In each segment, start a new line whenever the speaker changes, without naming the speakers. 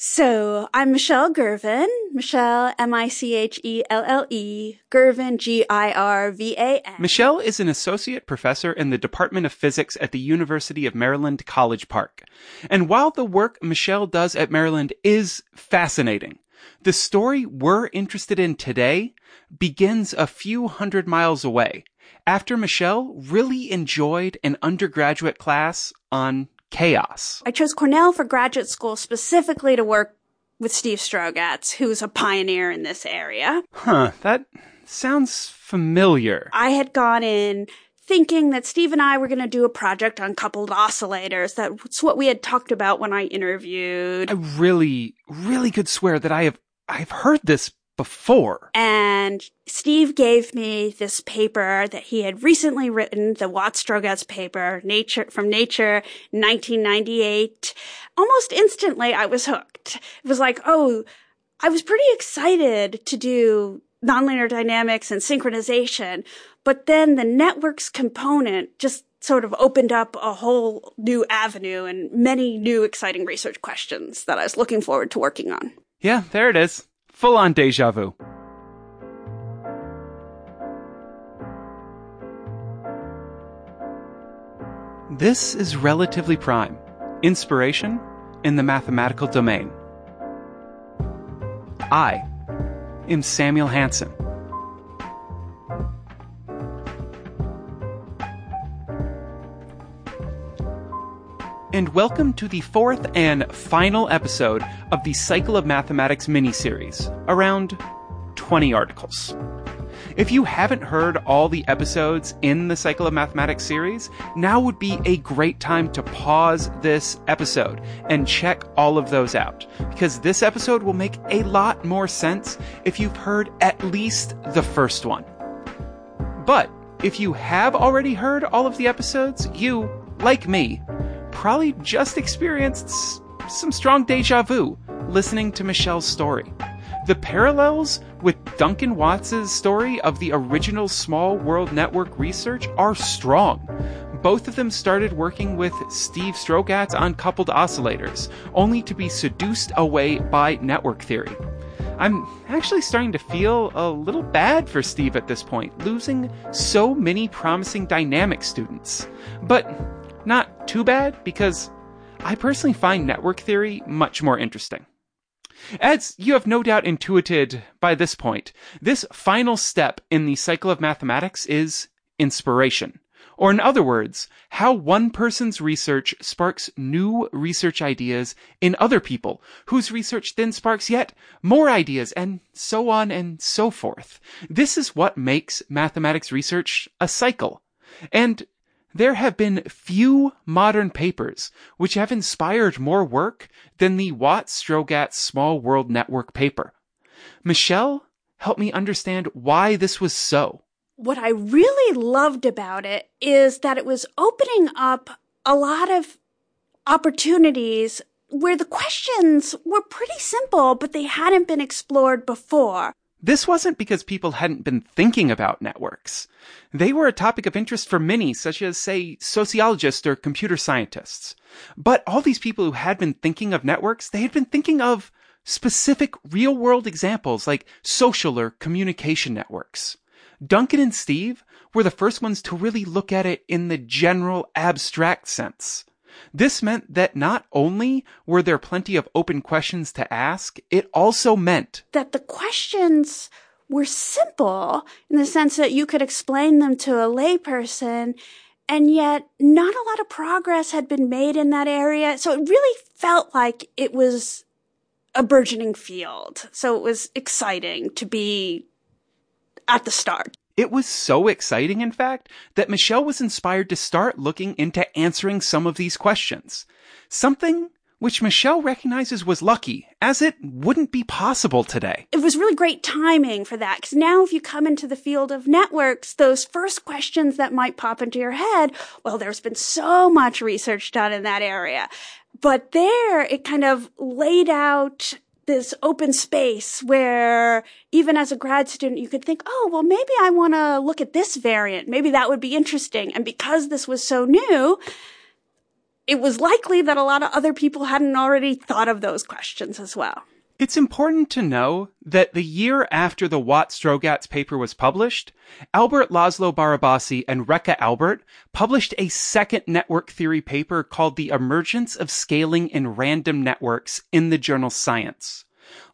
So I'm Michelle Girvan, Michelle, M-I-C-H-E-L-L-E, Girvan, G-I-R-V-A-N.
Michelle is an associate professor in the Department of Physics at the University of Maryland College Park. And while the work Michelle does at Maryland is fascinating, the story we're interested in today begins a few hundred miles away after Michelle really enjoyed an undergraduate class on chaos.
I chose Cornell for graduate school specifically to work with Steve Strogatz, who's a pioneer in this area.
Huh, that sounds familiar.
I had gone in thinking that Steve and I were going to do a project on coupled oscillators. That's what we had talked about when I interviewed.
I really, really could swear that I have, I've heard this before.
And Steve gave me this paper that he had recently written, the Watts Strogatz paper, Nature from Nature, 1998. Almost instantly, I was hooked. It was like, oh, I was pretty excited to do nonlinear dynamics and synchronization, but then the networks component just sort of opened up a whole new avenue and many new exciting research questions that I was looking forward to working on.
Yeah, there it is. Full on deja vu. This is Relatively Prime Inspiration in the Mathematical Domain. I am Samuel Hansen. And welcome to the fourth and final episode of the Cycle of Mathematics mini-series, around 20 articles. If you haven't heard all the episodes in the Cycle of Mathematics series, now would be a great time to pause this episode and check all of those out. Because this episode will make a lot more sense if you've heard at least the first one. But if you have already heard all of the episodes, you, like me, probably just experienced some strong deja vu listening to Michelle's story. The parallels with Duncan Watts' story of the original small world network research are strong. Both of them started working with Steve Strogatz on coupled oscillators, only to be seduced away by network theory. I'm actually starting to feel a little bad for Steve at this point, losing so many promising dynamic students. But not too bad because I personally find network theory much more interesting. As you have no doubt intuited by this point, this final step in the cycle of mathematics is inspiration. Or in other words, how one person's research sparks new research ideas in other people, whose research then sparks yet more ideas, and so on and so forth. This is what makes mathematics research a cycle. And there have been few modern papers which have inspired more work than the Watts Strogatz Small World Network paper. Michelle helped me understand why this was so.
What I really loved about it is that it was opening up a lot of opportunities where the questions were pretty simple, but they hadn't been explored before.
This wasn't because people hadn't been thinking about networks. They were a topic of interest for many, such as, say, sociologists or computer scientists. But all these people who had been thinking of networks, they had been thinking of specific real world examples like social or communication networks. Duncan and Steve were the first ones to really look at it in the general abstract sense. This meant that not only were there plenty of open questions to ask, it also meant
that the questions were simple in the sense that you could explain them to a layperson and yet not a lot of progress had been made in that area. So it really felt like it was a burgeoning field. So it was exciting to be at the start.
It was so exciting, in fact, that Michelle was inspired to start looking into answering some of these questions. Something which Michelle recognizes was lucky, as it wouldn't be possible today.
It was really great timing for that, because now if you come into the field of networks, those first questions that might pop into your head, well, there's been so much research done in that area. But there, it kind of laid out this open space where even as a grad student, you could think, oh, well, maybe I want to look at this variant. Maybe that would be interesting. And because this was so new, it was likely that a lot of other people hadn't already thought of those questions as well.
It's important to know that the year after the Watts-Strogatz paper was published, Albert Laszlo Barabasi and Réka Albert published a second network theory paper called The Emergence of Scaling in Random Networks in the journal Science.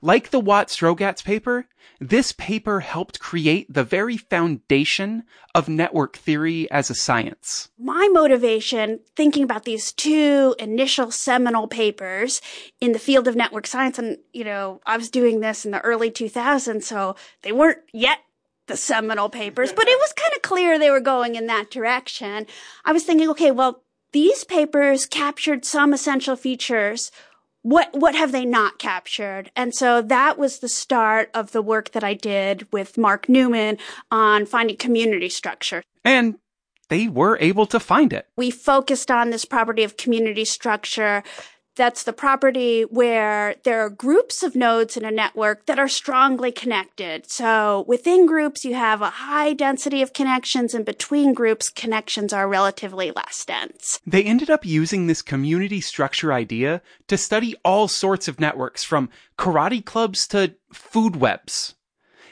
Like the Watts-Strogatz paper, this paper helped create the very foundation of network theory as a science.
My motivation thinking about these two initial seminal papers in the field of network science, and, you know, I was doing this in the early 2000s, so they weren't yet the seminal papers, but it was kind of clear they were going in that direction. I was thinking, okay, well, these papers captured some essential features what what have they not captured? And so that was the start of the work that I did with Mark Newman on finding community structure.
And they were able to find it.
We focused on this property of community structure that's the property where there are groups of nodes in a network that are strongly connected. So within groups, you have a high density of connections and between groups, connections are relatively less dense.
They ended up using this community structure idea to study all sorts of networks from karate clubs to food webs.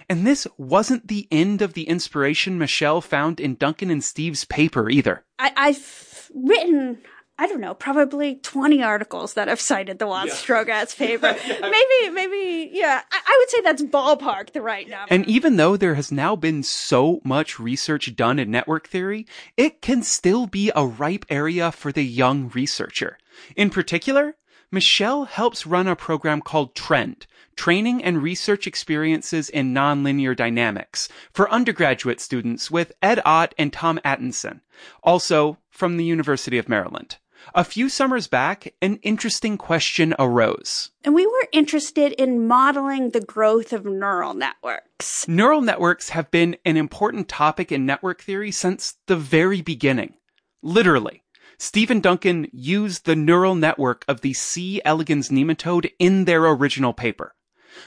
And this wasn't the end of the inspiration Michelle found in Duncan and Steve's paper either.
I, have written I don't know, probably 20 articles that have cited the Watts Strogatz paper. maybe, maybe, yeah, I, I, would say that's ballpark the right number.
And even though there has now been so much research done in network theory, it can still be a ripe area for the young researcher. In particular, Michelle helps run a program called Trend, Training and Research Experiences in Nonlinear Dynamics, for undergraduate students with Ed Ott and Tom Antonsen, also from the University of Maryland. A few summers back, an interesting question arose.
And we were interested in modeling the growth of neural networks.
Neural networks have been an important topic in network theory since the very beginning. Literally. Stephen Duncan used the neural network of the C. elegans nematode in their original paper.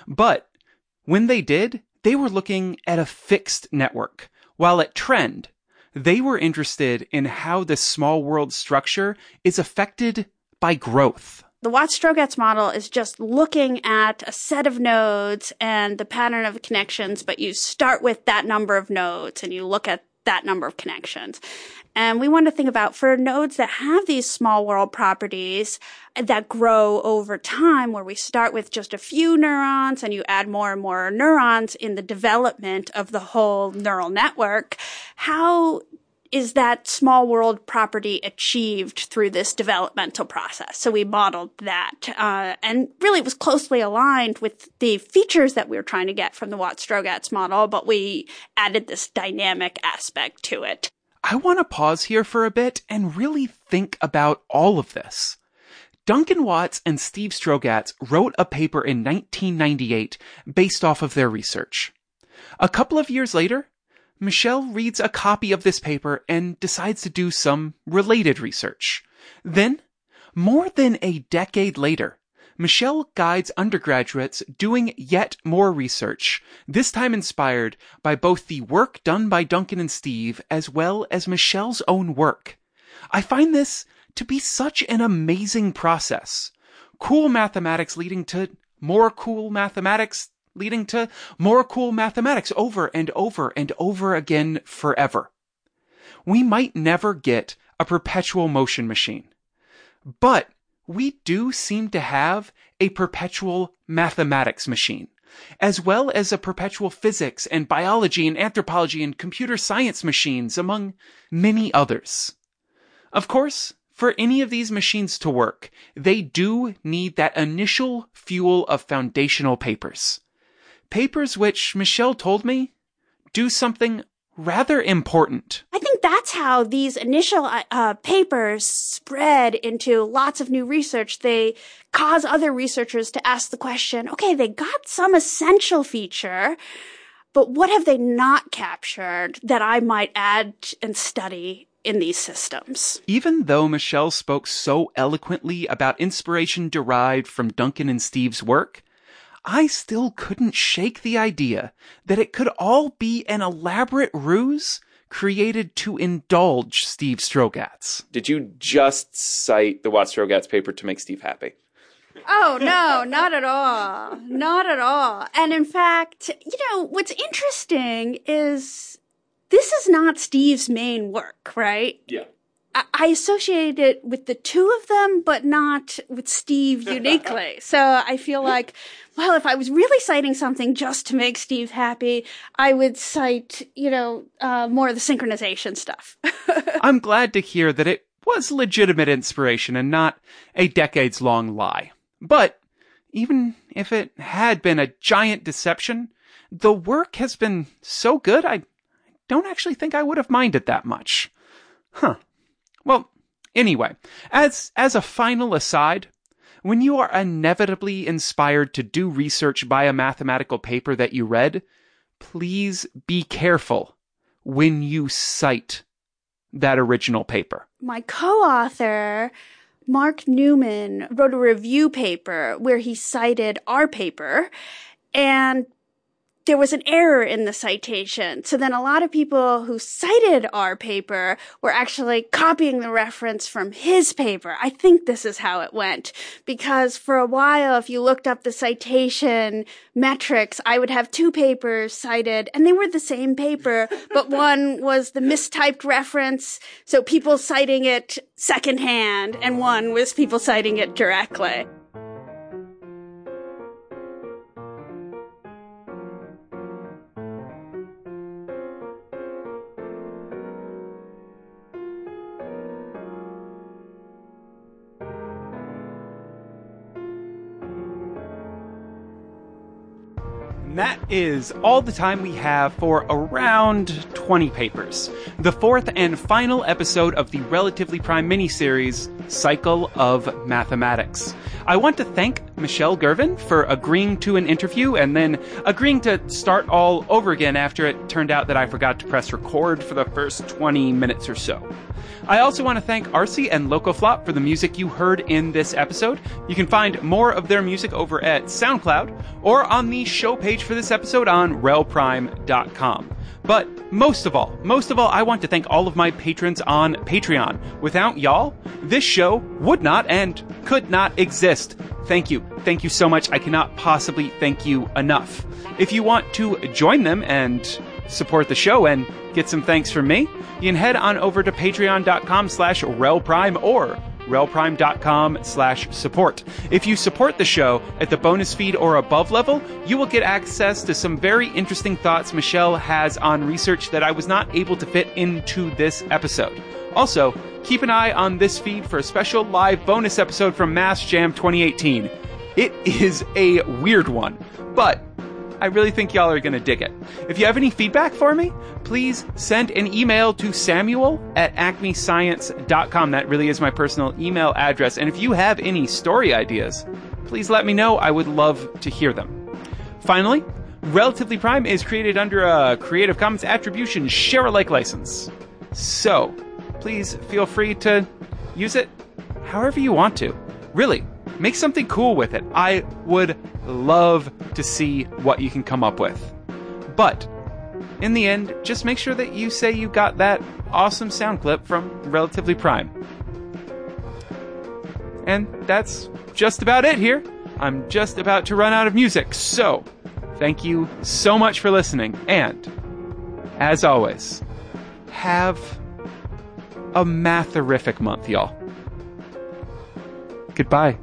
But when they did, they were looking at a fixed network, while at Trend, they were interested in how the small world structure is affected by growth.
The Watts-Strogatz model is just looking at a set of nodes and the pattern of connections, but you start with that number of nodes and you look at that number of connections. And we want to think about for nodes that have these small world properties that grow over time, where we start with just a few neurons and you add more and more neurons in the development of the whole neural network. How is that small world property achieved through this developmental process? So we modeled that, uh, and really it was closely aligned with the features that we were trying to get from the Watts-Strogatz model, but we added this dynamic aspect to it.
I want to pause here for a bit and really think about all of this. Duncan Watts and Steve Strogatz wrote a paper in 1998 based off of their research. A couple of years later, Michelle reads a copy of this paper and decides to do some related research. Then, more than a decade later, Michelle guides undergraduates doing yet more research, this time inspired by both the work done by Duncan and Steve as well as Michelle's own work. I find this to be such an amazing process. Cool mathematics leading to more cool mathematics leading to more cool mathematics over and over and over again forever. We might never get a perpetual motion machine, but we do seem to have a perpetual mathematics machine, as well as a perpetual physics and biology and anthropology and computer science machines, among many others. Of course, for any of these machines to work, they do need that initial fuel of foundational papers. Papers which, Michelle told me, do something rather important.
I think that's how these initial uh, uh, papers spread into lots of new research. They cause other researchers to ask the question, okay, they got some essential feature, but what have they not captured that I might add and study in these systems.
Even though Michelle spoke so eloquently about inspiration derived from Duncan and Steve's work, I still couldn't shake the idea that it could all be an elaborate ruse created to indulge Steve Strogatz.
Did you just cite the Watts Strogatz paper to make Steve happy?
Oh, no, not at all. Not at all. And in fact, you know, what's interesting is this is not Steve's main work, right?
Yeah.
I associate it with the two of them, but not with Steve uniquely. so I feel like, well, if I was really citing something just to make Steve happy, I would cite, you know, uh, more of the synchronization stuff.
I'm glad to hear that it was legitimate inspiration and not a decades long lie. But even if it had been a giant deception, the work has been so good, I don't actually think I would have minded that much. Huh. Well, anyway, as, as a final aside, when you are inevitably inspired to do research by a mathematical paper that you read, please be careful when you cite that original paper.
My co-author, Mark Newman, wrote a review paper where he cited our paper and there was an error in the citation. So then a lot of people who cited our paper were actually copying the reference from his paper. I think this is how it went because for a while, if you looked up the citation metrics, I would have two papers cited and they were the same paper, but one was the mistyped reference. So people citing it secondhand and one was people citing it directly.
And that is all the time we have for around 20 papers. The fourth and final episode of the Relatively Prime miniseries, Cycle of Mathematics. I want to thank Michelle Girvan for agreeing to an interview and then agreeing to start all over again after it turned out that I forgot to press record for the first 20 minutes or so. I also want to thank Arcee and Locoflop for the music you heard in this episode. You can find more of their music over at SoundCloud or on the show page for this episode on relprime.com. But most of all, most of all, I want to thank all of my patrons on Patreon. Without y'all, this show would not and could not exist. Thank you. Thank you so much. I cannot possibly thank you enough. If you want to join them and support the show and get some thanks from me, you can head on over to patreon.com slash relprime or relprime.com slash support. If you support the show at the bonus feed or above level, you will get access to some very interesting thoughts Michelle has on research that I was not able to fit into this episode. Also, keep an eye on this feed for a special live bonus episode from MathsJam 2018. It is a weird one, but I really think y'all are going to dig it. If you have any feedback for me, please send an email to samuel at acmescience.com. That really is my personal email address. And if you have any story ideas, please let me know. I would love to hear them. Finally, Relatively Prime is created under a Creative Commons Attribution Share Alike license. So, please feel free to use it however you want to. Really, make something cool with it. I would love to see what you can come up with. But in the end, just make sure that you say you got that awesome sound clip from Relatively Prime. And that's just about it here. I'm just about to run out of music, so thank you so much for listening. And as always, have a matherific month, y'all. Goodbye.